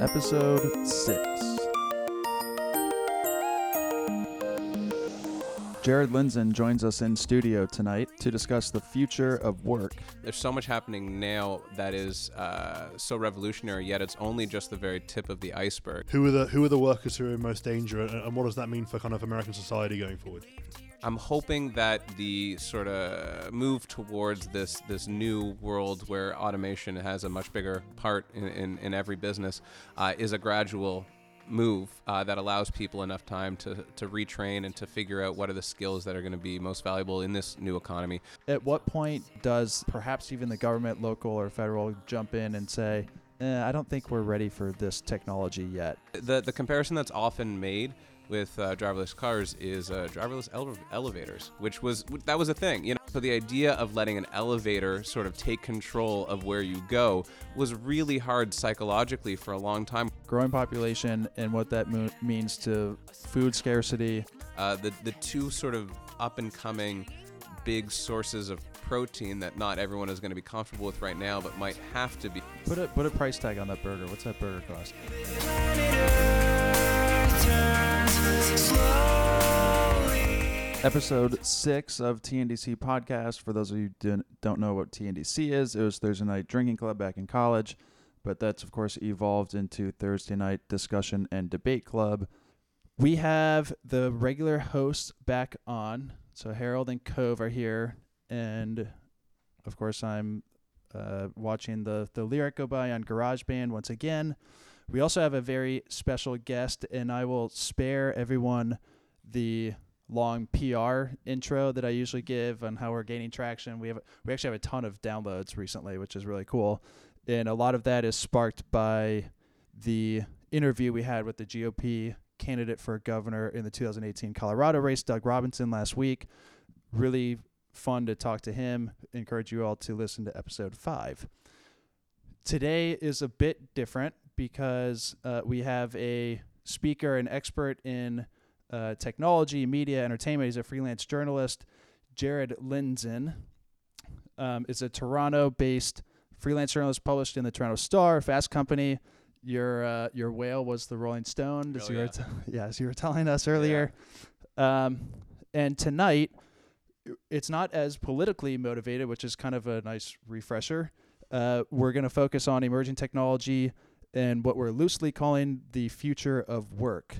episode 6. Jared Lindzon joins us in studio tonight to discuss the future of work. There's so much happening now that is uh, so revolutionary, yet it's only just the very tip of the iceberg. Who are the who are the workers who are in most danger, and, and what does that mean for kind of American society going forward? I'm hoping that the sort of move towards this this new world where automation has a much bigger part in, in, in every business uh, is a gradual move uh, that allows people enough time to, to retrain and to figure out what are the skills that are going to be most valuable in this new economy. At what point does perhaps even the government, local or federal, jump in and say, eh, I don't think we're ready for this technology yet? The, the comparison that's often made with uh, driverless cars is uh, driverless ele- elevators, which was that was a thing. You know, so the idea of letting an elevator sort of take control of where you go was really hard psychologically for a long time. Growing population and what that mo- means to food scarcity. Uh, the the two sort of up and coming big sources of protein that not everyone is going to be comfortable with right now, but might have to be. Put a put a price tag on that burger. What's that burger cost? Episode six of TNDC podcast. For those of you who don't know what TNDC is, it was Thursday night drinking club back in college, but that's of course evolved into Thursday night discussion and debate club. We have the regular hosts back on, so Harold and Cove are here, and of course I'm uh, watching the the lyric go by on GarageBand once again. We also have a very special guest, and I will spare everyone the long PR intro that I usually give on how we're gaining traction. We have we actually have a ton of downloads recently, which is really cool, and a lot of that is sparked by the interview we had with the GOP candidate for governor in the 2018 Colorado race, Doug Robinson, last week. Really fun to talk to him. Encourage you all to listen to episode five. Today is a bit different because uh, we have a speaker, an expert in uh, technology, media, entertainment. He's a freelance journalist. Jared Lindzon um, is a Toronto-based freelance journalist published in the Toronto Star, Fast Company. Your uh, your whale was the Rolling Stone, as Oh, you yeah. were t- yeah, as you were telling us earlier. Um, and tonight, it's not as politically motivated, which is kind of a nice refresher. Uh, we're going to focus on emerging technology and what we're loosely calling the future of work.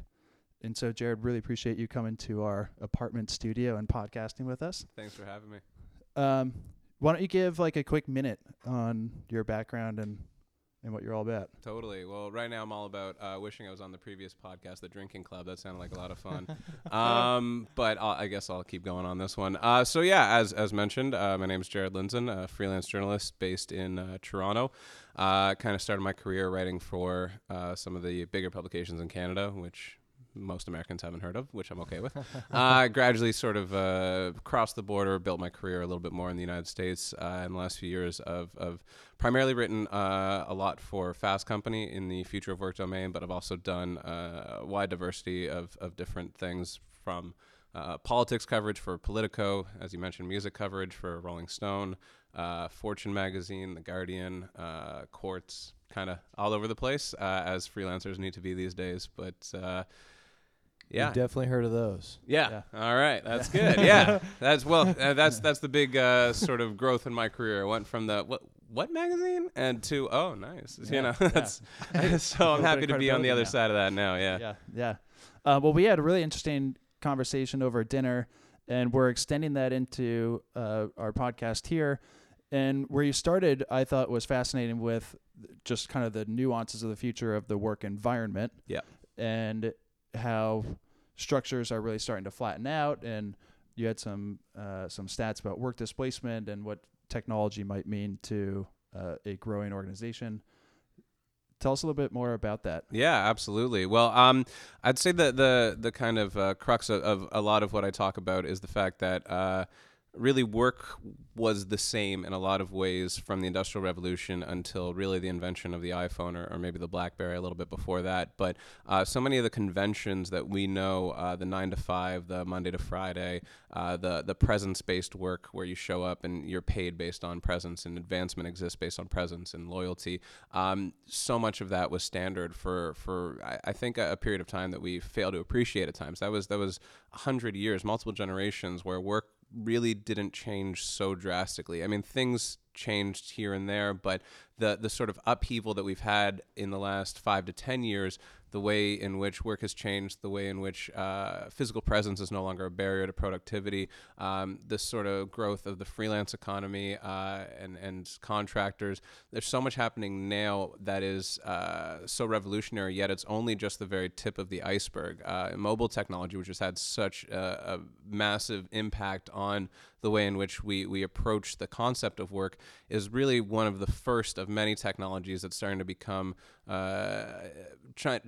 And so, Jared, really appreciate you coming to our apartment studio and podcasting with us. Thanks for having me. Um, why don't you give like a quick minute on your background and and what you're all about? Totally. Well, right now I'm all about uh, wishing I was on the previous podcast, the Drinking Club. That sounded like a lot of fun. um, but I'll, I guess I'll keep going on this one. Uh, so yeah, as as mentioned, uh, my name is Jared Lindzon, a freelance journalist based in uh, Toronto. Uh, kind of started my career writing for uh, some of the bigger publications in Canada, which most Americans haven't heard of, which I'm okay with. uh, gradually sort of uh, crossed the border, built my career a little bit more in the United States uh, in the last few years of, of primarily written uh, a lot for Fast Company in the future of work domain, but I've also done uh, a wide diversity of, of different things from uh, politics coverage for Politico, as you mentioned, music coverage for Rolling Stone, uh, Fortune magazine, The Guardian, uh, Quartz, kind of all over the place, uh, as freelancers need to be these days. But uh, yeah, We've definitely heard of those. yeah. All right. That's good. Yeah. That's well. Uh, that's that's the big uh, sort of growth in my career. I went from the what what magazine and to oh nice. You Yeah, know. yeah. That's so I'm happy to be on the other now. side of that now. Yeah. yeah, yeah. Uh, well, we had a really interesting conversation over dinner, and we're extending that into uh, our podcast here. And where you started, I thought was fascinating with just kind of the nuances of the future of the work environment. Yeah. And how structures are really starting to flatten out, and you had some uh, some stats about work displacement and what technology might mean to uh, a growing organization. Tell us a little bit more about that. Yeah, absolutely. Well, um, I'd say that the the kind of uh, crux of, of a lot of what I talk about is the fact that uh, really work was the same in a lot of ways from the Industrial Revolution until really the invention of the iPhone or, or maybe the BlackBerry a little bit before that. But uh, so many of the conventions that we know, uh, the nine to five, the Monday to Friday, uh, the the presence based work where you show up and you're paid based on presence and advancement exists based on presence and loyalty. Um, so much of that was standard for for I, I think a, a period of time that we fail to appreciate at times. That was that was hundred years, multiple generations where work really didn't change so drastically. I mean, things changed here and there, but the the sort of upheaval that we've had in the last five to ten years the way in which work has changed, the way in which uh, physical presence is no longer a barrier to productivity, um, this sort of growth of the freelance economy uh, and, and contractors. There's so much happening now that is uh, so revolutionary, yet it's only just the very tip of the iceberg. Uh, mobile technology, which has had such a, a massive impact on the way in which we, we approach the concept of work is really one of the first of many technologies that's starting to become uh,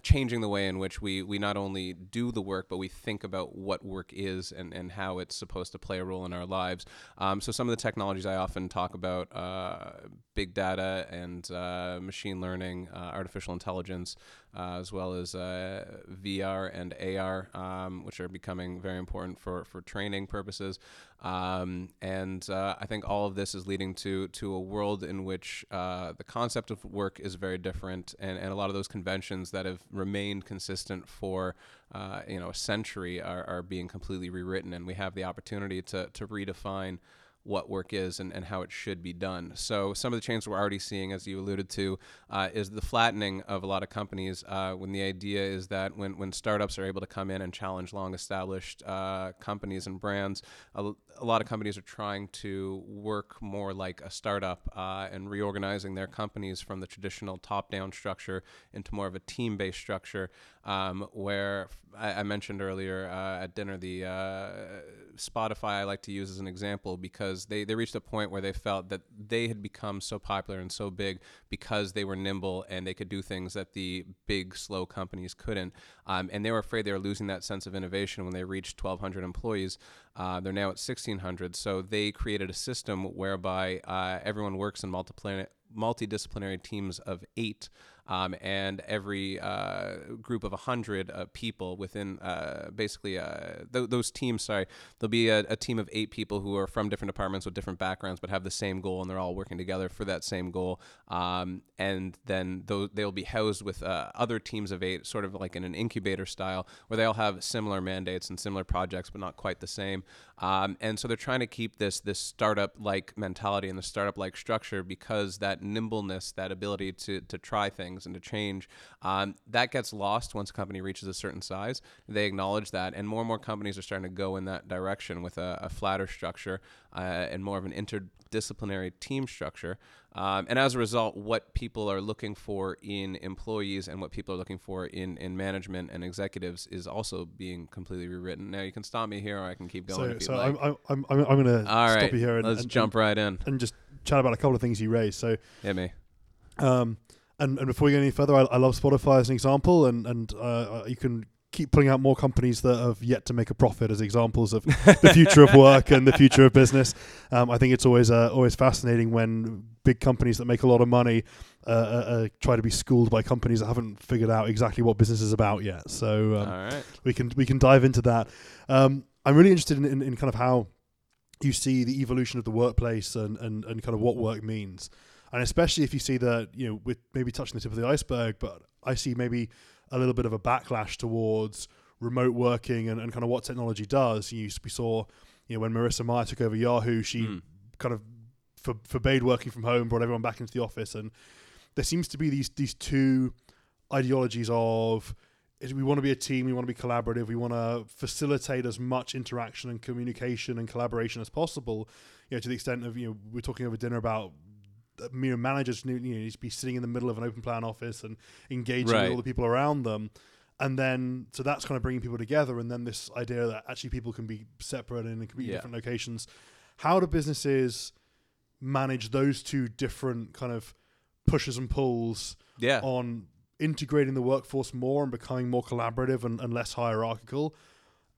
changing the way in which we, we not only do the work, but we think about what work is and, and how it's supposed to play a role in our lives. Um, so, some of the technologies I often talk about uh, big data and uh, machine learning, uh, artificial intelligence, uh, as well as uh, VR and AR, um, which are becoming very important for, for training purposes. Um, and uh, I think all of this is leading to to a world in which uh, the concept of work is very different, and, and a lot of those conventions that have remained consistent for uh, you know a century are, are being completely rewritten, and we have the opportunity to to redefine what work is and, and how it should be done. So some of the changes we're already seeing, as you alluded to, uh, is the flattening of a lot of companies. Uh, when the idea is that when, when startups are able to come in and challenge long-established uh, companies and brands, a, lot of companies are trying to work more like a startup uh, and reorganizing their companies from the traditional top-down structure into more of a team-based structure, um, where I, I, mentioned earlier uh, at dinner the uh, Spotify I like to use as an example because they, they reached a point where they felt that they had become so popular and so big because they were nimble and they could do things that the big, slow companies couldn't. Um, and they were afraid they were losing that sense of innovation when they reached 1,200 employees. Uh, they're now at 1,600. So they created a system whereby uh, everyone works in multidisciplinary teams of eight um, and every uh, group of 100 uh, people within uh, basically uh, th- those teams, sorry, there'll be a, a, team of eight people who are from different departments with different backgrounds but have the same goal and they're all working together for that same goal. Um, and then they'll be housed with uh, other teams of eight, sort of like in an incubator style, where they all have similar mandates and similar projects but not quite the same. Um, and so they're trying to keep this this startup like mentality and the startup like structure because that nimbleness, that ability to to try things and to change, um, that gets lost once a company reaches a certain size. They acknowledge that, and more and more companies are starting to go in that direction with a, a flatter structure uh, and more of an interdisciplinary team structure. Um, and as a result, what people are looking for in employees and what people are looking for in, in management and executives is also being completely rewritten. Now, you can stop me here or I can keep going. So, so like. I'm, I'm, I'm, I'm going to stop right. you here and let's and, jump and, right in and just chat about a couple of things you raised. So, hit me. Um, and, and before we go any further, I, I love Spotify as an example, and and uh, you can keep pulling out more companies that have yet to make a profit as examples of the future of work and the future of business. Um, I think it's always uh, always fascinating when big companies that make a lot of money uh, uh, uh, try to be schooled by companies that haven't figured out exactly what business is about yet. So um, we can we can dive into that. Um, I'm really interested in, in, in kind of how you see the evolution of the workplace and, and, and kind of what work means. And especially if you see that, you know, with maybe touching the tip of the iceberg, but I see maybe a little bit of a backlash towards remote working and, and kind of what technology does. You, we saw, you know, when Marissa Mayer took over Yahoo, she mm. kind of for, forbade working from home, brought everyone back into the office, and there seems to be these these two ideologies of we want to be a team, we want to be collaborative, we want to facilitate as much interaction and communication and collaboration as possible. You know, to the extent of you know we're talking over dinner about know, managers you know, need to be sitting in the middle of an open plan office and engaging right. with all the people around them. And then, so that's kind of bringing people together. And then this idea that actually people can be separate and in completely yeah. different locations. How do businesses manage those two different kind of pushes and pulls yeah. on integrating the workforce more and becoming more collaborative and, and less hierarchical?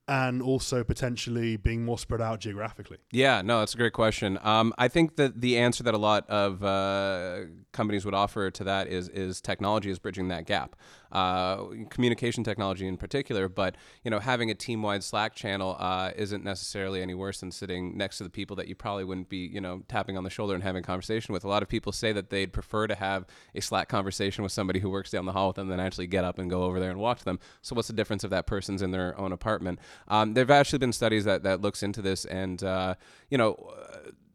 And also potentially being more spread out geographically? Yeah, no, that's a great question. Um, I think that the answer that a lot of uh, companies would offer to that is is technology is bridging that gap, uh, communication technology in particular. But you know, having a team wide Slack channel uh, isn't necessarily any worse than sitting next to the people that you probably wouldn't be, you know, tapping on the shoulder and having a conversation with. A lot of people say that they'd prefer to have a Slack conversation with somebody who works down the hall with them than actually get up and go over there and walk to them. So what's the difference if that person's in their own apartment? Um, there have actually been studies that, that looks into this, and uh, you know,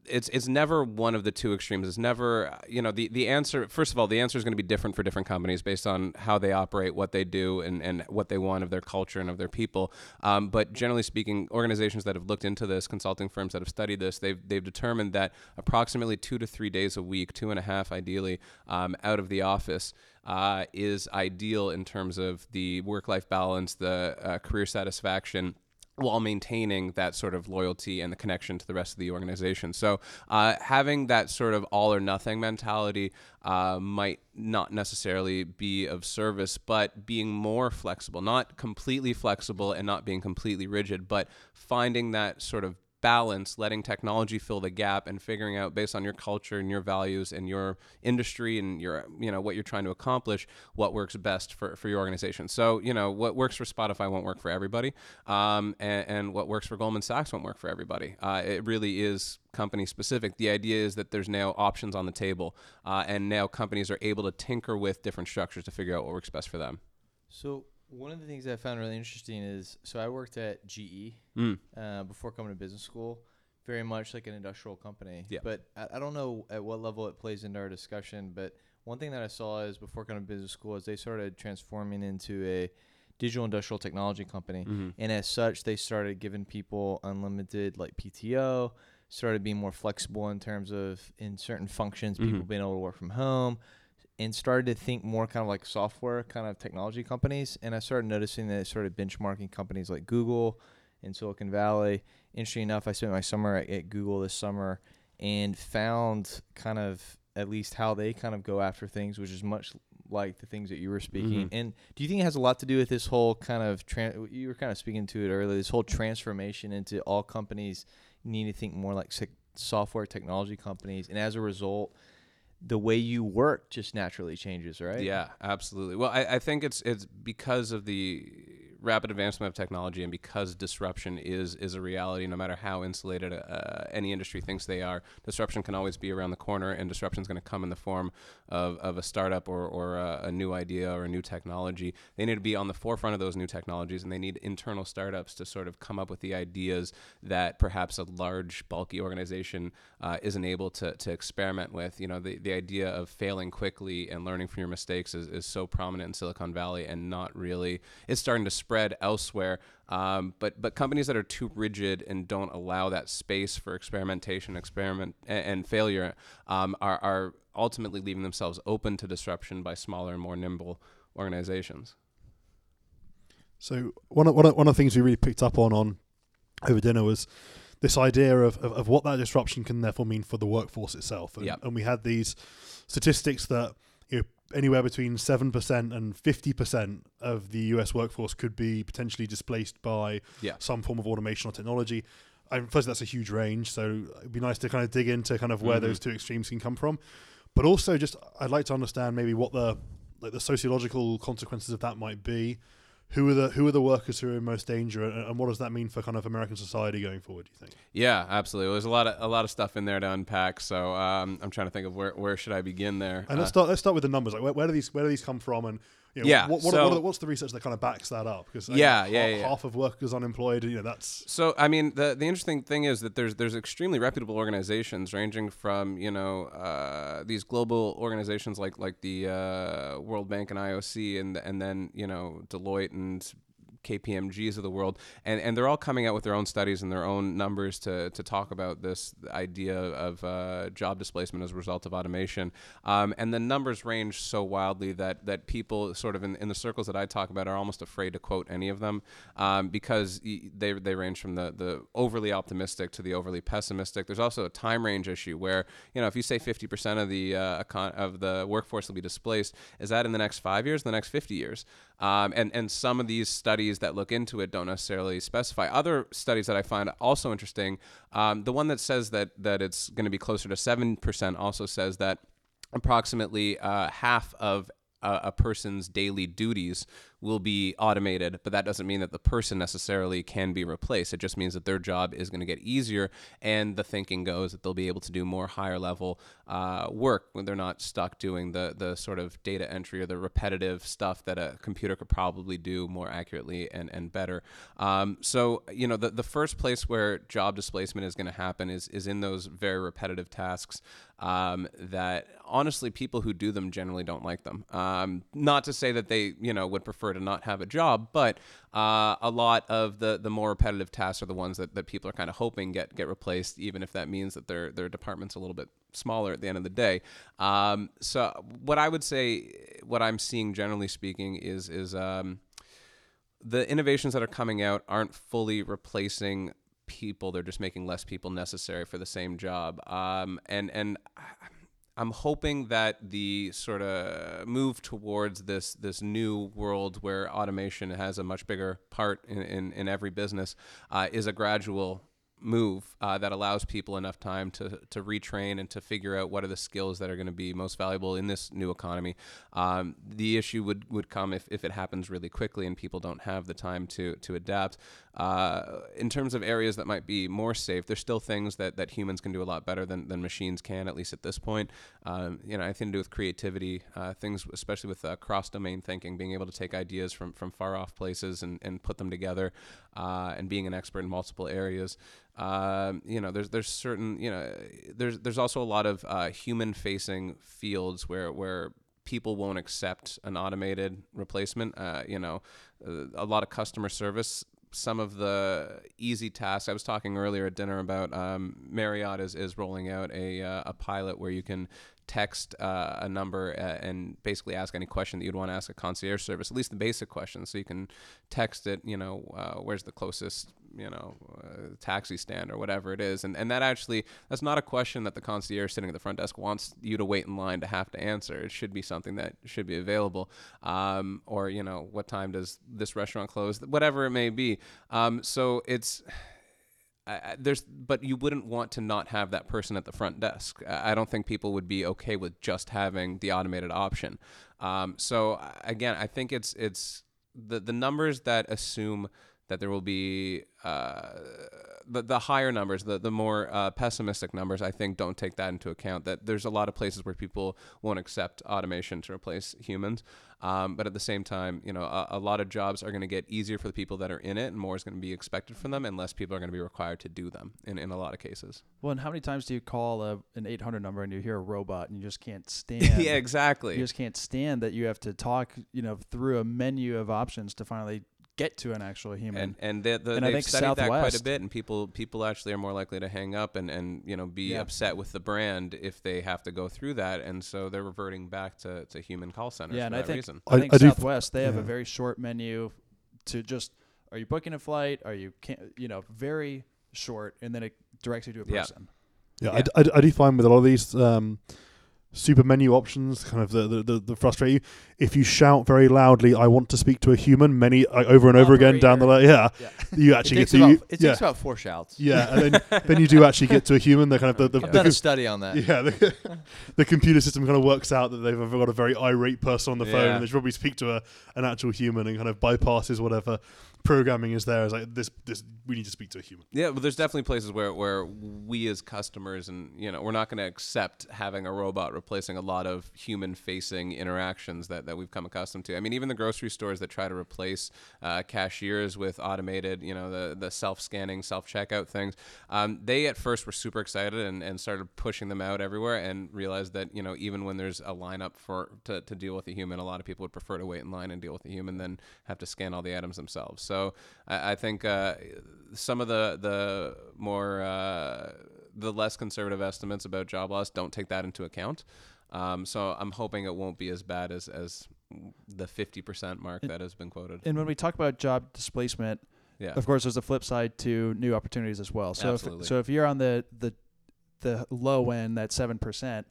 it's it's never one of the two extremes. It's never you know the the answer. First of all, the answer is going to be different for different companies based on how they operate, what they do, and and what they want of their culture and of their people. Um, but generally speaking, organizations that have looked into this, consulting firms that have studied this, they've they've determined that approximately two to three days a week, two and a half ideally, um, out of the office. Uh, is ideal in terms of the work-life balance, the uh, career satisfaction, while maintaining that sort of loyalty and the connection to the rest of the organization. So, uh, having that sort of all or nothing mentality uh, might not necessarily be of service, but being more flexible, not completely flexible and not being completely rigid, but finding that sort of balance, letting technology fill the gap and figuring out based on your culture and your values and your industry and your you know what you're trying to accomplish what works best for, for your organization. So you know what works for Spotify won't work for everybody, um, and, and, what works for Goldman Sachs won't work for everybody. Uh, it really is company specific. The idea is that there's now options on the table, uh, and now companies are able to tinker with different structures to figure out what works best for them. So one of the things I found really interesting is so I worked at GE mm. uh, before coming to business school, very much like an industrial company. Yeah. But I, I, don't know at what level it plays into our discussion. But one thing that I saw is before coming to business school is they started transforming into a digital industrial technology company, mm-hmm. and as such, they started giving people unlimited like PTO. Started being more flexible in terms of in certain functions, people mm-hmm. being able to work from home and started to think more kind of like software kind of technology companies. And I started noticing that it started benchmarking companies like Google in Silicon Valley. Interesting enough, I spent my summer at, at Google this summer and found kind of at least how they kind of go after things, which is much like the things that you were speaking. Mm-hmm. And do you think it has a lot to do with this whole kind of tran- you were kind of speaking to it earlier, this whole transformation into all companies need to think more like software technology companies, and as a result, the way you work just naturally changes, right? Yeah, absolutely. Well, I, I think it's it's because of the rapid advancement of technology and because disruption is is a reality no matter how insulated uh, any industry thinks they are disruption can always be around the corner and disruption is going to come in the form of, of a startup or, or a, a, new idea or a new technology. They need to be on the forefront of those new technologies and they need internal startups to sort of come up with the ideas that perhaps a large bulky organization uh, isn't able to, to experiment with. You know the, the idea of failing quickly and learning from your mistakes is, is so prominent in Silicon Valley and not really it's starting to spread elsewhere. Um, but but companies that are too rigid and don't allow that space for experimentation, experiment and, and failure um, are are ultimately leaving themselves open to disruption by smaller and more nimble organizations. So one of, one of, one of the things we really picked up on on over dinner was this idea of, of, of what that disruption can therefore mean for the workforce itself. And, yep. and we had these statistics that you know, anywhere between 7% and 50% of the US workforce could be potentially displaced by yeah. some form of automation or technology. I mean, first, that's a huge range, so it'd be nice to kind of dig into kind of where mm-hmm. those two extremes can come from. But also, just I'd like to understand maybe what the like the sociological consequences of that might be who are the who are the workers who are in most danger, and, and, what does that mean for kind of American society going forward? Do you think? Yeah, absolutely. There's a lot of a lot of stuff in there to unpack. So um, I'm trying to think of where where should I begin there. And uh, let's start let's start with the numbers. Like where, where do these where do these come from, and you know, yeah. What, what, so, what the, what's the research that kind of backs that up? Because yeah, yeah, half, yeah, half of workers unemployed. You know, that's so. I mean, the the interesting thing is that there's there's extremely reputable organizations ranging from you know uh, these global organizations like like the uh, World Bank and IOC, and and then you know Deloitte and KPMGs of the world, and, and they're all coming out with their own studies and their own numbers to, to talk about this idea of uh, job displacement as a result of automation. Um, and the numbers range so wildly that, that people sort of in, in the circles that I talk about are almost afraid to quote any of them um, because they, they range from the, the overly optimistic to the overly pessimistic. There's also a time range issue where, you know, if you say 50% of the, uh, econ- of the workforce will be displaced, is that in the next five years, the next 50 years? Um, and, and some of these studies studies that look into it don't necessarily specify. Other studies that I find also interesting, um, the one that says that that it's going to be closer to seven percent also says that approximately uh, half of a, a person's daily duties will be automated, but that doesn't mean that the person necessarily can be replaced. It just means that their job is going to get easier, and the thinking goes that they'll be able to do more higher level uh, work when they're not stuck doing the the sort of data entry or the repetitive stuff that a computer could probably do more accurately and and better. Um, so you know the the first place where job displacement is going to happen is is in those very repetitive tasks um, that honestly people who do them generally don't like them. Um, not to say that they you know would prefer to not have a job, but uh, a lot of the the more repetitive tasks are the ones that, that people are kind of hoping get get replaced, even if that means that their their department's a little bit smaller at the end of the day. Um, so what I would say, what I'm seeing generally speaking, is is um, the innovations that are coming out aren't fully replacing people; they're just making less people necessary for the same job. Um, and and I'm hoping that the sort of move towards this this new world where automation has a much bigger part in, in, in every business uh, is a gradual move uh, that allows people enough time to, to retrain and to figure out what are the skills that are going to be most valuable in this new economy. Um, the issue would, would come if, if it happens really quickly and people don't have the time to, to adapt. Uh, in terms of areas that might be more safe, there's still things that, that humans can do a lot better than, than machines can, at least at this point. Um, you know, anything to do with creativity, uh, things, especially with uh, cross domain thinking, being able to take ideas from, from far off places and, and put them together, uh, and being an expert in multiple areas. Um, you know, there's there's certain you know there's there's also a lot of uh, human facing fields where where people won't accept an automated replacement. Uh, you know, a lot of customer service some of the easy tasks. I was talking earlier at dinner about um, Marriott is, is rolling out a, uh, a pilot where you can text uh, a number uh, and basically ask any question that you'd want to ask a concierge service, at least the basic questions. So you can text it, you know, uh, where's the closest, you know, uh, taxi stand or whatever it is. And, and that actually, that's not a question that the concierge sitting at the front desk wants you to wait in line to have to answer. It should be something that should be available. Um, or, you know, what time does this restaurant close? Whatever it may be. Um, so it's I, there's but you wouldn't want to not have that person at the front desk. I don't think people would be okay with just having the automated option. Um, so again, I think it's it's the the numbers that assume that there will be uh, the, the higher numbers, the, the more uh, pessimistic numbers, I think don't take that into account. That there's a lot of places where people won't accept automation to replace humans. Um, but at the same time, you know, a, a lot of jobs are going to get easier for the people that are in it, and more is going to be expected from them, and less people are going to be required to do them in, in a lot of cases. Well, and how many times do you call a, an 800 number and you hear a robot and you just can't stand? yeah, exactly. You just can't stand that you have to talk, you know, through a menu of options to finally get to an actual human. And and, the, the, And I they've think studied that quite a bit, and people people actually are more likely to hang up and, and you know be Yeah. upset with the brand if they have to go through that, and so they're reverting back to, to human call centers Yeah, for and I think- reason. I I- think I do th- Southwest they have a very short menu to just are you booking a flight? Are you can you know very short, and then it directs you to a Yeah. person. Yeah, Yeah. I d- I, d- I do find with a lot of these um, super menu options, kind of the, the, the, the frustrate you. If you shout very loudly, "I want to speak to a human," many uh, over and over again down the line, yeah, Yeah. you It actually get to about, it yeah, takes about four shouts. yeah, and then then you do actually get to a human. The kind of the, the, I've the done a study on that. yeah, the, the computer system kind of works out that they've got a very irate person on the phone, Yeah. and they should probably speak to a, an actual human and kind of bypasses whatever programming is there. Is like this this we need to speak to a human. Yeah, but there's definitely places where, where we as customers and you know we're not going to accept having a robot replacing a lot of human facing interactions that, that we've come accustomed to. I mean, even the grocery stores that try to replace uh, cashiers with automated, you know, the the self scanning, self checkout things, um, they at first were super excited and, and started pushing them out everywhere and realized that you know even when there's a lineup for to, to deal with a human, a lot of people would prefer to wait in line and deal with a human than have to scan all the items themselves. So I, I think uh, some of the the more uh, the less conservative estimates about job loss don't take that into account. Um, so I'm hoping it won't be as bad as as the 50% mark And- that has been quoted. And when we talk about job displacement, Yeah. of course, there's a flip side to new opportunities as well. So Absolutely. if so, if you're on the the the low end, that seven percent,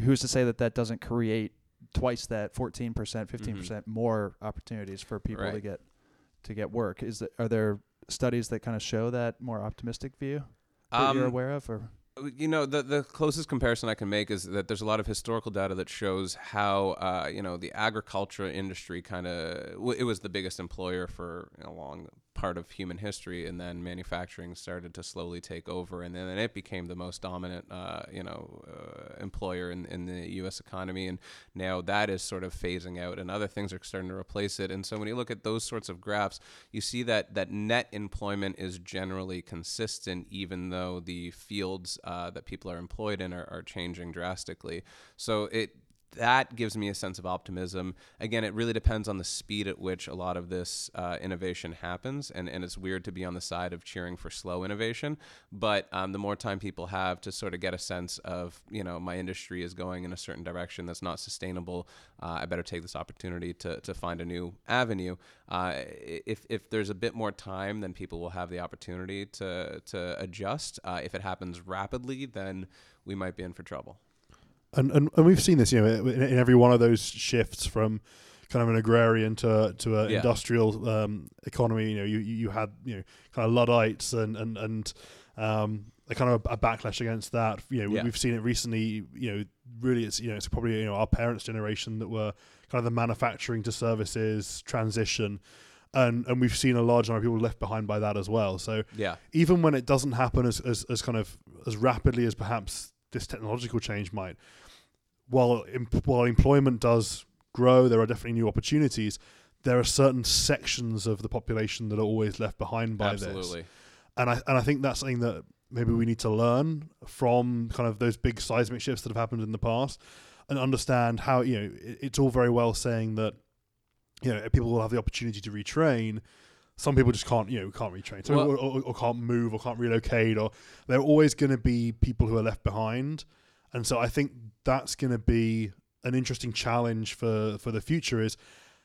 who's to say that that doesn't create twice that fourteen percent, fifteen percent more opportunities for people to get to get work. Is it, are there studies that kind of show that more optimistic view that you're Um, aware of, or you know the the closest comparison I can make is that there's a lot of historical data that shows how uh, you know the agriculture industry kind of w- it was the biggest employer for a long part of human history, and then manufacturing started to slowly take over, and then it became the most dominant uh, you know uh, employer in, in the U.S. economy, and now that is sort of phasing out, and other things are starting to replace it, and so when you look at those sorts of graphs, you see that that net employment is generally consistent, even though the fields uh, that people are employed in are, are changing drastically. So it that gives me a sense of optimism. Again, it really depends on the speed at which a lot of this uh, innovation happens, and, and it's weird to be on the side of cheering for slow innovation. But um, the more time people have to sort of get a sense of, you know, my industry is going in a certain direction that's not sustainable, uh, I better take this opportunity to, to find a new avenue. Uh, if, if there's a bit more time, then people will have the opportunity to, to adjust. Uh, if it happens rapidly, then we might be in for trouble. And, and and we've seen this, you know, in, in every one of those shifts from kind of an agrarian to to an Yeah. industrial um, economy. You know, you you had you know kind of luddites and and and um, a kind of a backlash against that. You know, Yeah. we've seen it recently. You know, really, it's you know, it's probably you know our parents' generation that were kind of the manufacturing to services transition. And, and we've seen a large number of people left behind by that as well. So Yeah. even when it doesn't happen as, as, as kind of as rapidly as perhaps this technological change might, while em- while employment does grow, there are definitely new opportunities. There are certain sections of the population that are always left behind by this, and I and I think that's something that maybe we need to learn from kind of those big seismic shifts that have happened in the past, and understand how you know it, it's all very well saying that you know people will have the opportunity to retrain. Some people just can't, you know, can't retrain, Well- or, or, or can't move, or can't relocate, or there are always going to be people who are left behind, and so I think that's going to be an interesting challenge for for the future. Is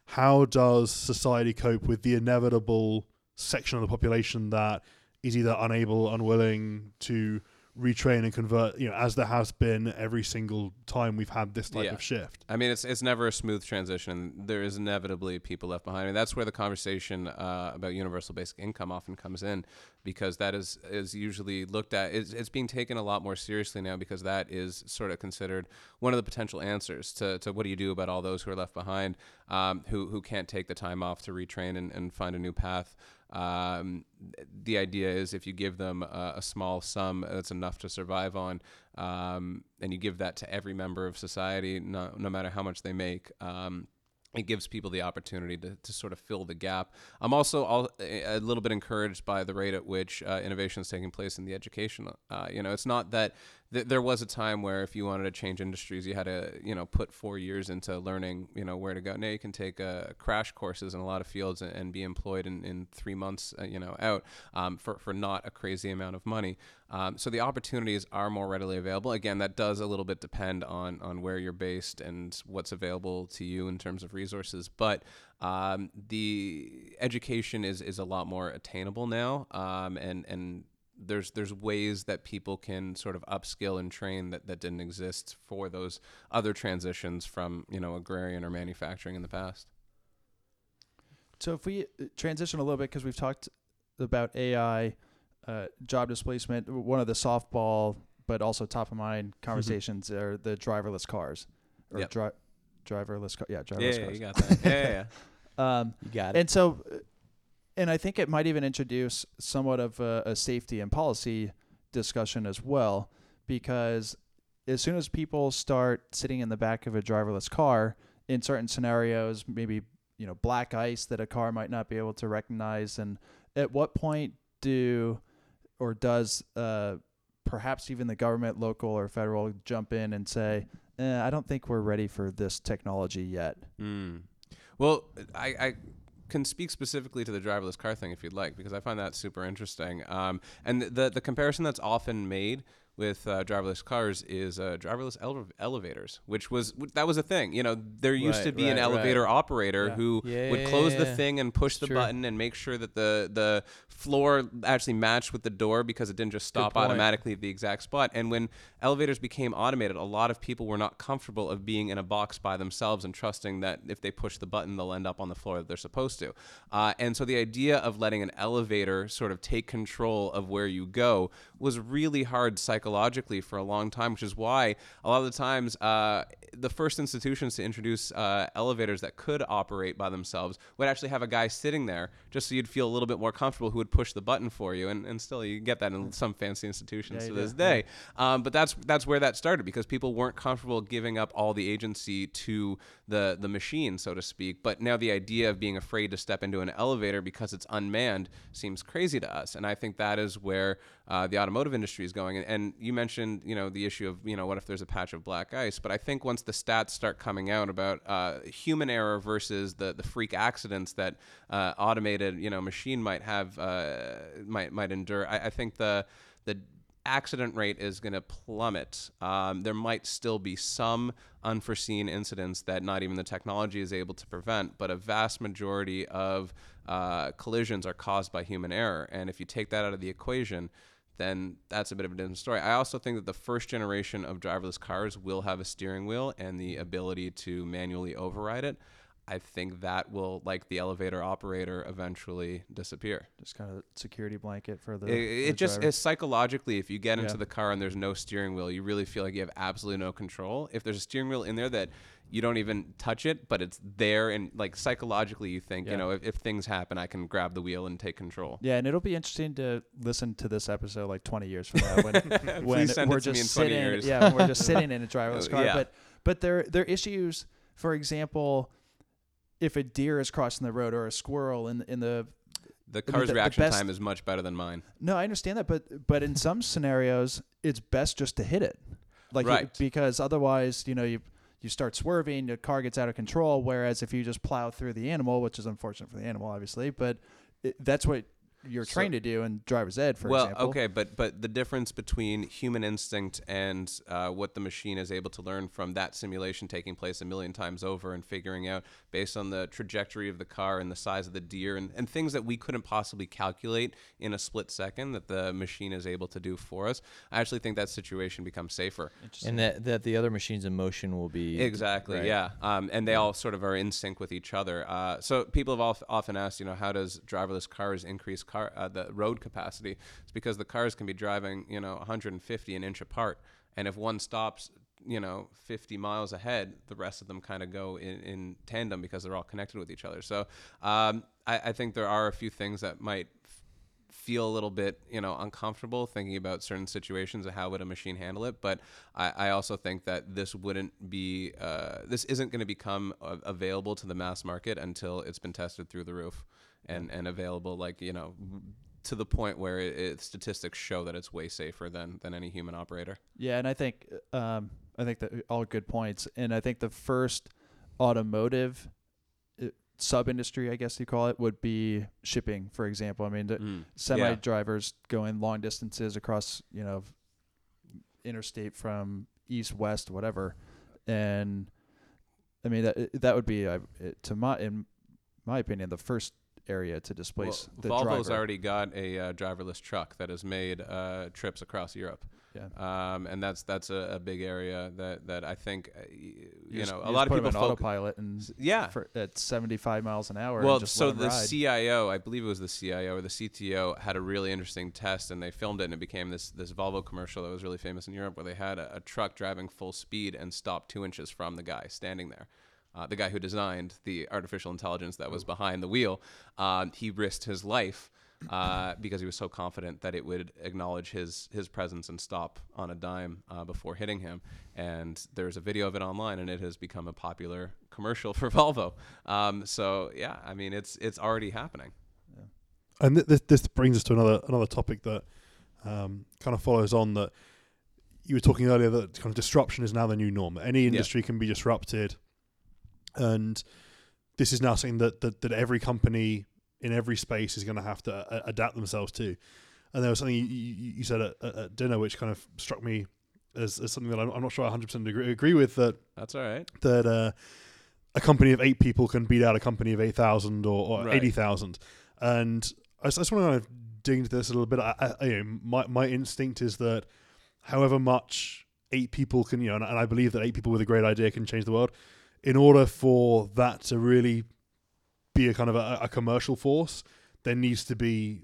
how does society cope with the inevitable section of the population that is either unable, unwilling to retrain and convert, you know, as there has been every single time we've had this type Yeah. of shift. I mean, it's it's never a smooth transition. There is inevitably people left behind. Mean, that's where the conversation uh, about universal basic income often comes in, because that is is usually looked at. It's, it's being taken a lot more seriously now because that is sort of considered one of the potential answers to, to what do you do about all those who are left behind, um, who who can't take the time off to retrain and, and find a new path. Um, the idea is if you give them a, a small sum that's enough to survive on, um, and you give that to every member of society, no, no matter how much they make. Um, it gives people the opportunity to, to sort of fill the gap. I'm also all, a little bit encouraged by the rate at which uh, innovation is taking place in the education. Uh, you know, it's not that th- there was a time where if you wanted to change industries, you had to you know put four years into learning you know where to go. Now you can take uh, crash courses in a lot of fields and, and be employed in, in three months uh, you know out um, for for not a crazy amount of money. Um, so the opportunities are more readily available. Again, that does a little bit depend on on where you're based and what's available to you in terms of resources. But um, the education is is a lot more attainable now, um, and and there's there's ways that people can sort of upskill and train that, that didn't exist for those other transitions from you know agrarian or manufacturing in the past. So if we uh, transition a little bit, because we've talked about AI, uh, job displacement, one of the softball but also top of mind conversations are the driverless cars, or Yep. dri- driverless car. Yeah, Yeah, driverless yeah, cars. you got that. yeah, yeah, yeah. Um, You got it. and so, uh, and I think it might even introduce somewhat of a, a safety and policy discussion as well, because as soon as people start sitting in the back of a driverless car in certain scenarios, maybe you know black ice that a car might not be able to recognize, and at what point do or does uh, perhaps even the government, local or federal, jump in and say, eh, "I don't think we're ready for this technology yet." Mm. Well, I, I can speak specifically to the driverless car thing if you'd like, because I find that super interesting. Um, and the the comparison that's often made with uh, driverless cars is uh, driverless ele- elevators, which was that was a thing. You know, there used to Right, be an right, right. elevator operator Yeah. who Yeah, would yeah, close the thing and push the Sure. button and make sure that the the floor actually matched with the door because it didn't just stop automatically at the exact spot. And when elevators became automated, a lot of people were not comfortable of being in a box by themselves and trusting that if they push the button, they'll end up on the floor that they're supposed to. Uh, and so the idea of letting an elevator sort of take control of where you go was really hard psychologically for a long time, which is why a lot of the times uh, the first institutions to introduce uh, elevators that could operate by themselves would actually have a guy sitting there just so you'd feel a little bit more comfortable who would push the button for you. And, and still, you get that in some fancy institutions Yeah, to this do. day. Um, but that's that's where that started because people weren't comfortable giving up all the agency to the the machine, so to speak. But now the idea of being afraid to step into an elevator because it's unmanned seems crazy to us. And I think that is where uh, the automotive industry is going. And, and you mentioned, you know, the issue of, you know, what if there's a patch of black ice? But I think once the stats start coming out about uh, human error versus the the freak accidents that uh, automated, you know, machine might have uh, might might endure, I, I think the the accident rate is going to plummet. Um, there might still be some unforeseen incidents that not even the technology is able to prevent, but a vast majority of uh, collisions are caused by human error. And if you take that out of the equation, then that's a bit of a different story. I also think that the first generation of driverless cars will have a steering wheel and the ability to manually override it. I think that will, like the elevator operator, eventually disappear. Just kind of security blanket for the. It, it the just is psychologically, if you get into Yeah. the car and there's no steering wheel, you really feel like you have absolutely no control. If there's a steering wheel in there that you don't even touch it, but it's there, and like psychologically, you think, Yeah. you know, if, if things happen, I can grab the wheel and take control. Yeah, and it'll be interesting to listen to this episode like 20 years from now when when we're it to me just in 20 sitting, years. yeah, when we're just sitting in a driverless Uh, car. yeah. But but there there are issues. For example, if a deer is crossing the road or a squirrel in in the The car's the- the reaction best- time is much better than mine. no, I understand that, but but in some scenarios, it's best just to hit it, like it- because otherwise, you know, you you start swerving, the car gets out of control. Whereas if you just plow through the animal, which is unfortunate for the animal, obviously, but it, that's what you're So- trained to do in driver's ed, for well, example. okay, but but the difference between human instinct and uh, what the machine is able to learn from that simulation taking place a million times over and figuring out based on the trajectory of the car and the size of the deer and, and things that we couldn't possibly calculate in a split second that the machine is able to do for us. I actually think that situation becomes safer. and that that the other machines in motion will be Exactly. right. Yeah. Um, and they all sort of are in sync with each other. Uh, so people have often asked, you know, how does driverless cars increase car uh, the road capacity? It's because the cars can be driving, you know, 150 an inch apart, and if one stops, you know, 50 miles ahead, the rest of them kind of go in, in tandem because they're all connected with each other. So um, I, I think there are a few things that might feel a little bit you know uncomfortable thinking about certain situations and how would a machine handle it but i, I also think that this wouldn't be uh, this isn't going to become available to the mass market until it's been tested through the roof and and available like you know to the point where it, it, statistics show that it's way safer than than any human operator Yeah, and I think um, I think that all good points, and I think the first automotive sub industry, I guess you call it, would be shipping, for example. I mean, Mm. semi Yeah. drivers going long distances across, you know, interstate from east west, whatever, and I mean that that would be uh, to my in my opinion the first area to displace well, the Volvo's driver. already got a uh, driverless truck that has made uh, trips across Europe. Yeah. Um, and that's that's a, a big area that, that I think uh, you, just- know a lot of people focus. autopilot and Yeah, for, at 75 miles an hour. well, so the ride. CIO, I believe it was the CIO or the CTO, had a really interesting test, and they filmed it, and it became this this Volvo commercial that was really famous in Europe, where they had a, a truck driving full speed and stopped two inches from the guy standing there. Uh, the guy who designed the artificial intelligence that was behind the wheel, um, he risked his life uh, because he was so confident that it would acknowledge his his presence and stop on a dime uh, before hitting him. And there's a video of it online, and it has become a popular commercial for Volvo. Um, so yeah, I mean, it's it's already happening. and th- this this brings us to another another topic that um, kind of follows on that you were talking earlier that kind of disruption is now the new norm. Any industry can be disrupted, and this is now something that that, that every company in every space is going to have to uh, adapt themselves to. And there was something you, you, you said at, at- dinner which kind of struck me as, as something that I'm, I'm not sure I 100% agree, agree with that That's all right. that uh, a company of eight people can beat out a company of 8,000 or, or Right. 80,000. And I just, I just want to kind of dig into this a little bit. I, I, you know, my, my instinct is that however much eight people can, you know, and, and I believe that eight people with a great idea can change the world, in order for that to really be a kind of a, a commercial force, there needs to be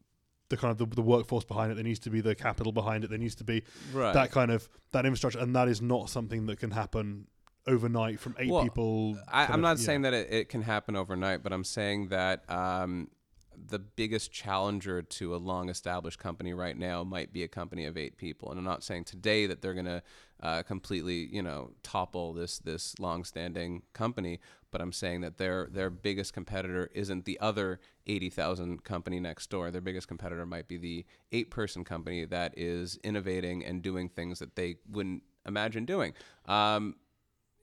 the kind of the, the workforce behind it. There needs to be the capital behind it. There needs to be Right. that kind of that infrastructure, and that is not something that can happen overnight from eight Well, people. I, I'm of, not yeah. saying that it, it can happen overnight, but I'm saying that um, the biggest challenger to a long established company right now might be a company of eight people. And I'm not saying today that they're going to uh, completely, you know, topple this this long standing company, but I'm saying that their their biggest competitor isn't the other 80,000 company next door. Their biggest competitor might be the eight person company that is innovating and doing things that they wouldn't imagine doing. Um,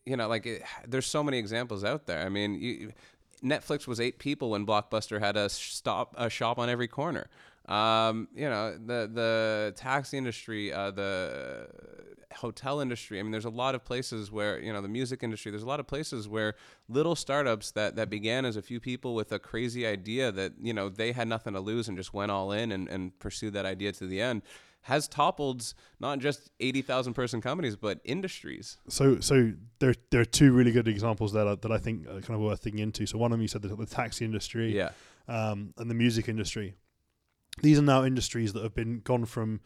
you know, like it, there's so many examples out there. I mean, you, Netflix was eight people when Blockbuster had a stop a shop on every corner. Um, you know, the the taxi industry, uh, the hotel industry. I mean, there's a lot of places where you know the music industry. There's a lot of places where little startups that that began as a few people with a crazy idea that you know they had nothing to lose and just went all in and, and pursued that idea to the end has toppled not just 80,000 person companies but industries. So, so there there are two really good examples that are, that I think are kind of worth digging into. So one of them you said the, the taxi industry, Yeah. um, and the music industry. These are now industries that have been gone from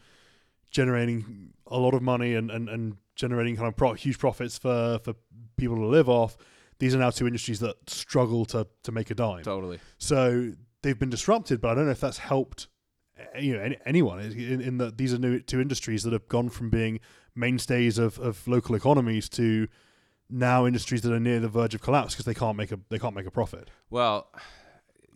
generating a lot of money and, and, and generating kind of pro- huge profits for, for people to live off. These are now two industries that struggle to, to make a dime. Totally. So they've been disrupted, but I don't know if that's helped uh, you know any, anyone in, in that these are new two industries that have gone from being mainstays of, of local economies to now industries that are near the verge of collapse because they can't make a they can't make a profit. Well,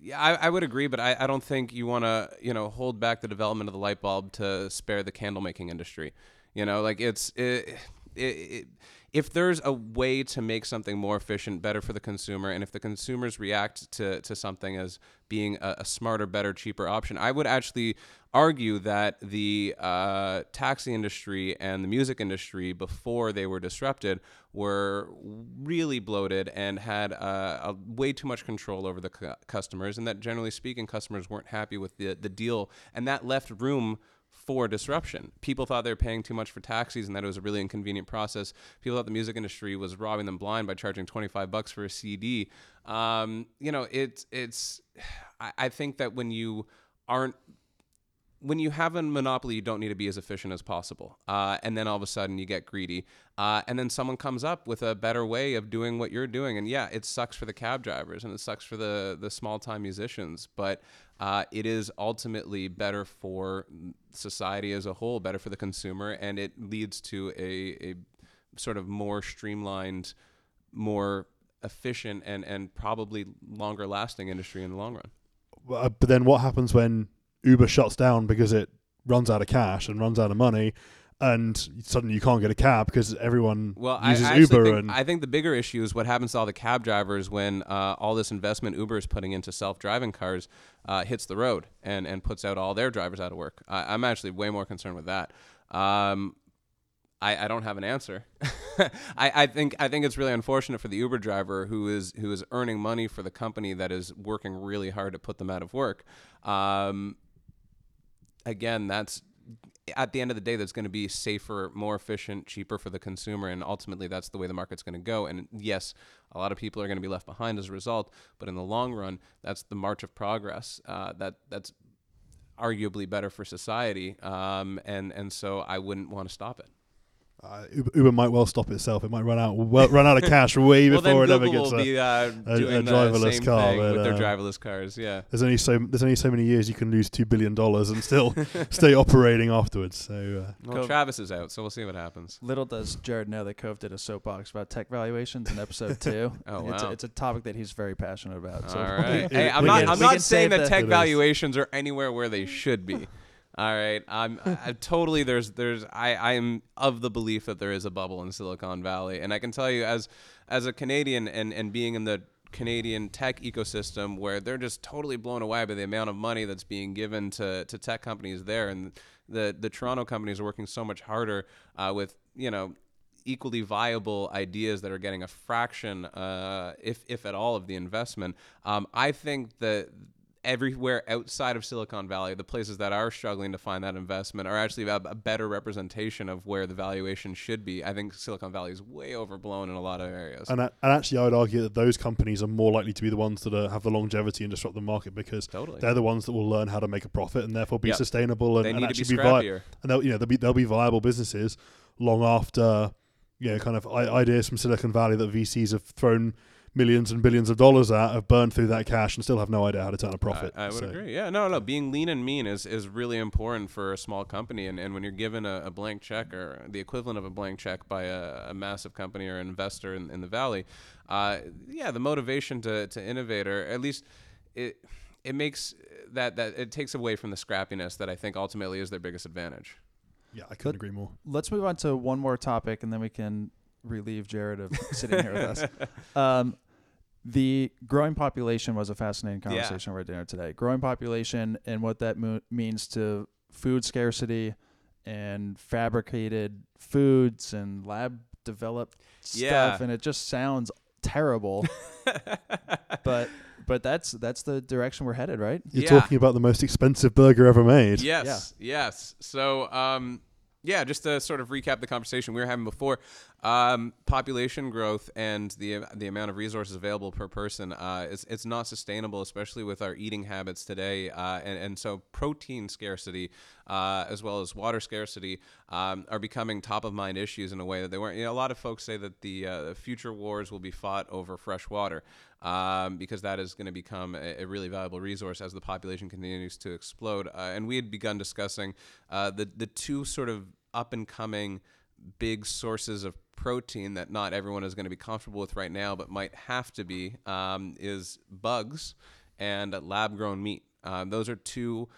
yeah, I, I would agree, but I, I don't think you want to, you know, hold back the development of the light bulb to spare the candle making industry. You know, like it's it, it, it, if there's a way to make something more efficient, better for the consumer, and if the consumers react to, to something as being a, a smarter, better, cheaper option, I would actually argue that the uh, taxi industry and the music industry before they were disrupted were really bloated and had uh, a way too much control over the cu- customers, and that generally speaking, customers weren't happy with the the deal, and that left room for disruption. People thought they were paying too much for taxis and that it was a really inconvenient process. People thought the music industry was robbing them blind by charging 25 bucks for a CD. Um, you know, it's it's I, I think that when you aren't when you have a monopoly, you don't need to be as efficient as possible. Uh, and then all of a sudden you get greedy. Uh, and then someone comes up with a better way of doing what you're doing. And yeah, it sucks for the cab drivers and it sucks for the, the small time musicians. But uh, it is ultimately better for society as a whole, better for the consumer. And it leads to a, a sort of more streamlined, more efficient, and, and probably longer lasting industry in the long run. Uh, but then what happens when Uber shuts down because it runs out of cash and runs out of money, and suddenly you can't get a cab because everyone Well, I, I uses Uber think, and I think the bigger issue is what happens to all the cab drivers when uh, all this investment Uber is putting into self-driving cars uh, hits the road and, and puts out all their drivers out of work. I, I'm actually way more concerned with that. Um, I, I don't have an answer. I, I think I think it's really unfortunate for the Uber driver who is who is earning money for the company that is working really hard to put them out of work. Um, again, that's at the end of the day, that's going to be safer, more efficient, cheaper for the consumer, and ultimately, that's the way the market's going to go. And yes, a lot of people are going to be left behind as a result, but in the long run, that's the march of progress. Uh, that that's arguably better for society, um, and and so I wouldn't want to stop it. Uh, Uber, Uber might well stop itself. It might run out well, run out of cash way well, before it ever gets will a. be uh, doing a the driverless same car, thing but, with their uh, driverless cars. Yeah. There's only so there's only so many years you can lose two billion dollars and still stay operating afterwards. So uh, Well, Go- Travis is out, so we'll see what happens. Little does Jared know that Cove did a soapbox about tech valuations in episode two. Oh, it's, wow. a, it's a topic that he's very passionate about. So All right. hey, I'm not. I'm not saying save that tech It is. valuations are anywhere where they should be. All right. I'm I, totally. There's. There's. I. I am of the belief that there is a bubble in Silicon Valley, and I can tell you as as a Canadian and and being in the Canadian tech ecosystem where they're just totally blown away by the amount of money that's being given to, to tech companies there, and the the Toronto companies are working so much harder uh, with you know equally viable ideas that are getting a fraction, uh, if if at all, of the investment. Um, I think that everywhere outside of Silicon Valley, the places that are struggling to find that investment are actually a, a better representation of where the valuation should be. I think Silicon Valley is way overblown in a lot of areas. And, and actually, I would argue that those companies are more likely to be the ones that are, have the longevity and disrupt the market because totally. they're the ones that will learn how to make a profit and therefore be Yep. sustainable and, and to be actually be, viable. and they'll you know they'll be they'll be viable businesses long after you know kind of I- ideas from Silicon Valley that VCs have thrown millions and billions of dollars at have burned through that cash and still have no idea how to turn a profit. I, I would So- agree. Yeah, no, no. Being lean and mean is, is really important for a small company. And, and when you're given a, a blank check or the equivalent of a blank check by a, a massive company or an investor in, in the valley, uh, yeah, the motivation to, to innovate, or at least it it makes that that it takes away from the scrappiness that I think ultimately is their biggest advantage. Yeah, I couldn't But- agree more. Let's move on to one more topic, and then we can relieve Jared of sitting here with us. Um, the growing population was a fascinating conversation Yeah. conversation over dinner today. Growing population and what that mo- means to food scarcity and fabricated foods and lab developed Yeah. stuff, and it just sounds terrible. but but that's that's the direction we're headed, right? You're Yeah. talking about the most expensive burger ever made. Yes, yes. So, um, yeah, just to sort of recap the conversation we were having before, um, population growth and the the amount of resources available per person, uh, it's, it's not sustainable, especially with our eating habits today. Uh, and, and so, protein scarcity, uh, as well as water scarcity, um, are becoming top of mind issues in a way that they weren't. You know, a lot of folks say that the uh, future wars will be fought over fresh water um, because that is going to become a, a really valuable resource as the population continues to explode. Uh, and we had begun discussing uh, the the two sort of up and coming big sources of protein that not everyone is going to be comfortable with right now, but might have to be, um, is bugs and lab grown meat. Um, those are two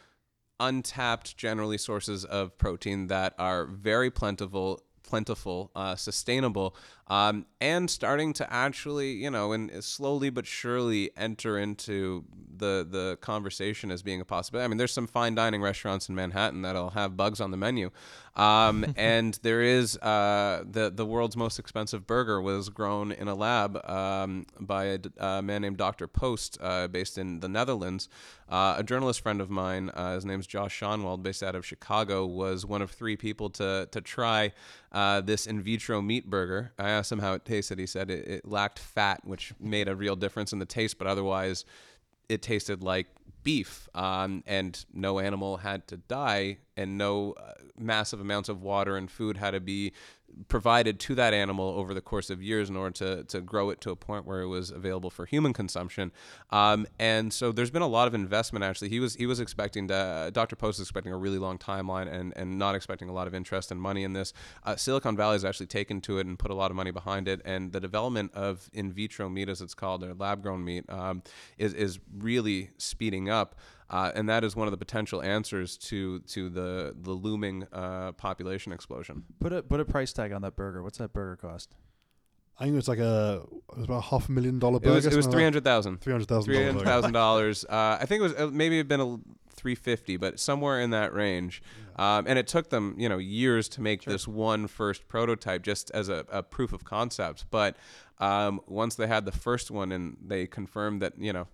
untapped, generally sources of protein that are very plentiful, plentiful, uh, sustainable, um, and starting to actually, you know, and slowly but surely enter into the the conversation as being a possibility. I mean, there's some fine dining restaurants in Manhattan that'll have bugs on the menu, um, and there is uh, the the world's most expensive burger was grown in a lab um, by a man named Dr. Post, uh, based in the Netherlands. Uh, a journalist friend of mine, uh, his name's Josh Schonwald, based out of Chicago, was one of three people to to try uh, this in vitro meat burger. I asked him how it tasted. He said it, it lacked fat, which made a real difference in the taste, but otherwise, it tasted like beef. Um, and no animal had to die, and no uh, massive amounts of water and food had to be provided to that animal over the course of years in order to, to grow it to a point where it was available for human consumption. Um, and so there's been a lot of investment actually. He was he was expecting to, Dr. Post is expecting a really long timeline and, and not expecting a lot of interest and money in this. Uh, Silicon Valley has actually taken to it and put a lot of money behind it. And the development of in vitro meat, as it's called, or lab grown meat, um, is, is really speeding up. Uh, and that is one of the potential answers to to the the looming uh, population explosion. Put a put a price tag on that burger. What's that burger cost? I think it was like a it was about a half a million dollar It burger. was it was three hundred thousand. Three hundred thousand. Three hundred thousand dollars. Uh, I think it was uh, maybe it'd been a three fifty, but somewhere in that range. Um, and it took them, you know, years to make this one first prototype, just as a, a proof of concept. But um, once they had the first one, and they confirmed that, you know,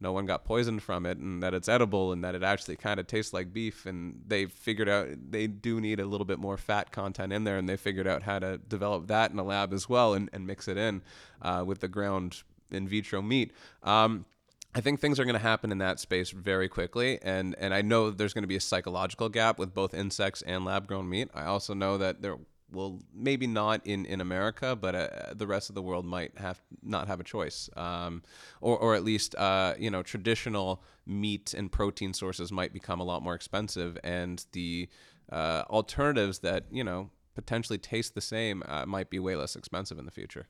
no one got poisoned from it, and that it's edible, and that it actually kind of tastes like beef, and they figured out they do need a little bit more fat content in there, and they figured out how to develop that in a lab as well, and, and mix it in uh, with the ground in vitro meat. Um, I think things are going to happen in that space very quickly, and and I know there's going to be a psychological gap with both insects and lab grown meat. I also know that there will maybe not in in America, but uh, the rest of the world might have not have a choice, um, or or at least uh, you know traditional meat and protein sources might become a lot more expensive, and the uh, alternatives that you know potentially taste the same uh, might be way less expensive in the future.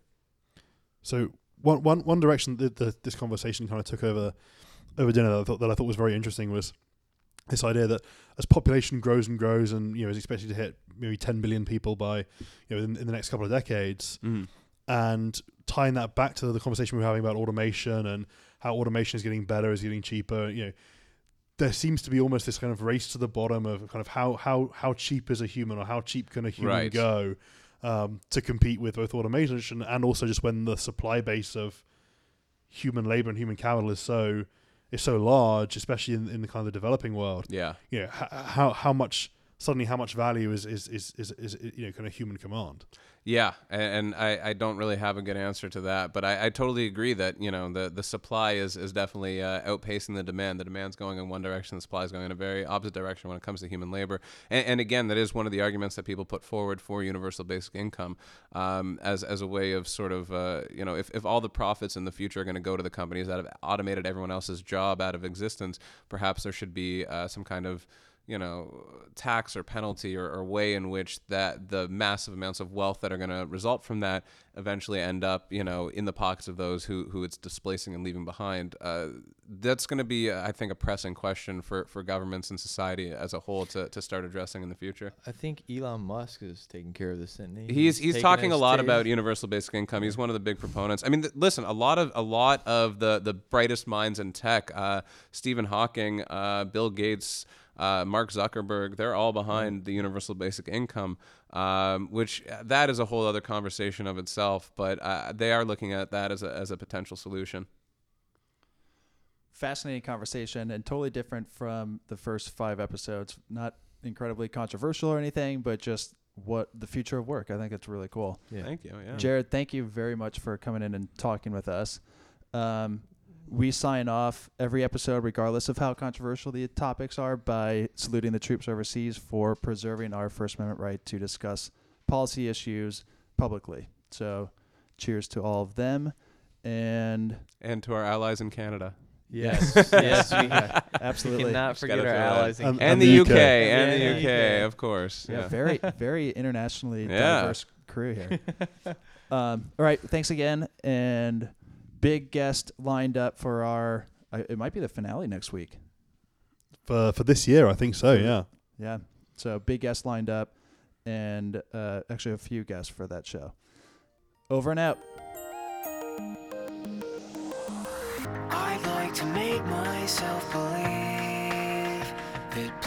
So one one one direction that the, this conversation kind of took over over dinner that I thought that I thought was very interesting was this idea that as population grows and grows and you know is expected to hit maybe 10 billion people by you know in, in the next couple of decades Mm-hmm. and tying that back to the conversation we were having about automation and how automation is getting better, is getting cheaper. You know, there seems to be almost this kind of race to the bottom of kind of how how how cheap is a human or how cheap can a human Right. go um, to compete with both automation and also just when the supply base of human labor and human capital is so is so large, especially in, in the kind of the developing world. Yeah. You know, h- how how much suddenly how much value is is is is, is, you know kind of human command. Yeah, and I, I don't really have a good answer to that, but I, I totally agree that you know the, the supply is is definitely uh, outpacing the demand. The demand's going in one direction, the supply is going in a very opposite direction when it comes to human labor. And, and again, that is one of the arguments that people put forward for universal basic income um, as as a way of sort of uh, you know if, if all the profits in the future are going to go to the companies that have automated everyone else's job out of existence, perhaps there should be uh, some kind of you know, tax or penalty or, or way in which that the massive amounts of wealth that are going to result from that eventually end up, you know, in the pockets of those who, who it's displacing and leaving behind. Uh, that's going to be, I think, a pressing question for, for governments and society as a whole to, to start addressing in the future. I think Elon Musk is taking care of this, isn't he? He's he's taking talking a lot about universal basic income. He's one of the big proponents. I mean, th- listen, a lot of a lot of the the brightest minds in tech, uh, Stephen Hawking, uh, Bill Gates, uh, Mark Zuckerberg, they're all behind the universal basic income. Um, which uh, that is a whole other conversation of itself, but uh, they are looking at that as a as a potential solution. fascinating conversation and totally different from the first five episodes. Not incredibly controversial or anything, but just what the future of work. I think it's really cool. Yeah. Thank you. Yeah. Jared, thank you very much for coming in and talking with us. Um, we sign off every episode, regardless of how controversial the topics are, by saluting the troops overseas for preserving our First Amendment right to discuss policy issues publicly. So, cheers to all of them. And And to our allies in Canada. yes, yes, we, yeah, we absolutely. cannot forget our allies. in And- And, And the the UK. UK. And Yeah, the the UK, UK. of course. Yeah, Yeah. very, very internationally Yeah. diverse crew here. um, all right, thanks again, and big guest lined up for our. Uh, it might be the finale next week. For for this year, I think so. Yeah. Yeah, so big guest lined up, and uh, actually a few guests for that show. Over and out. I'd like to make myself believe that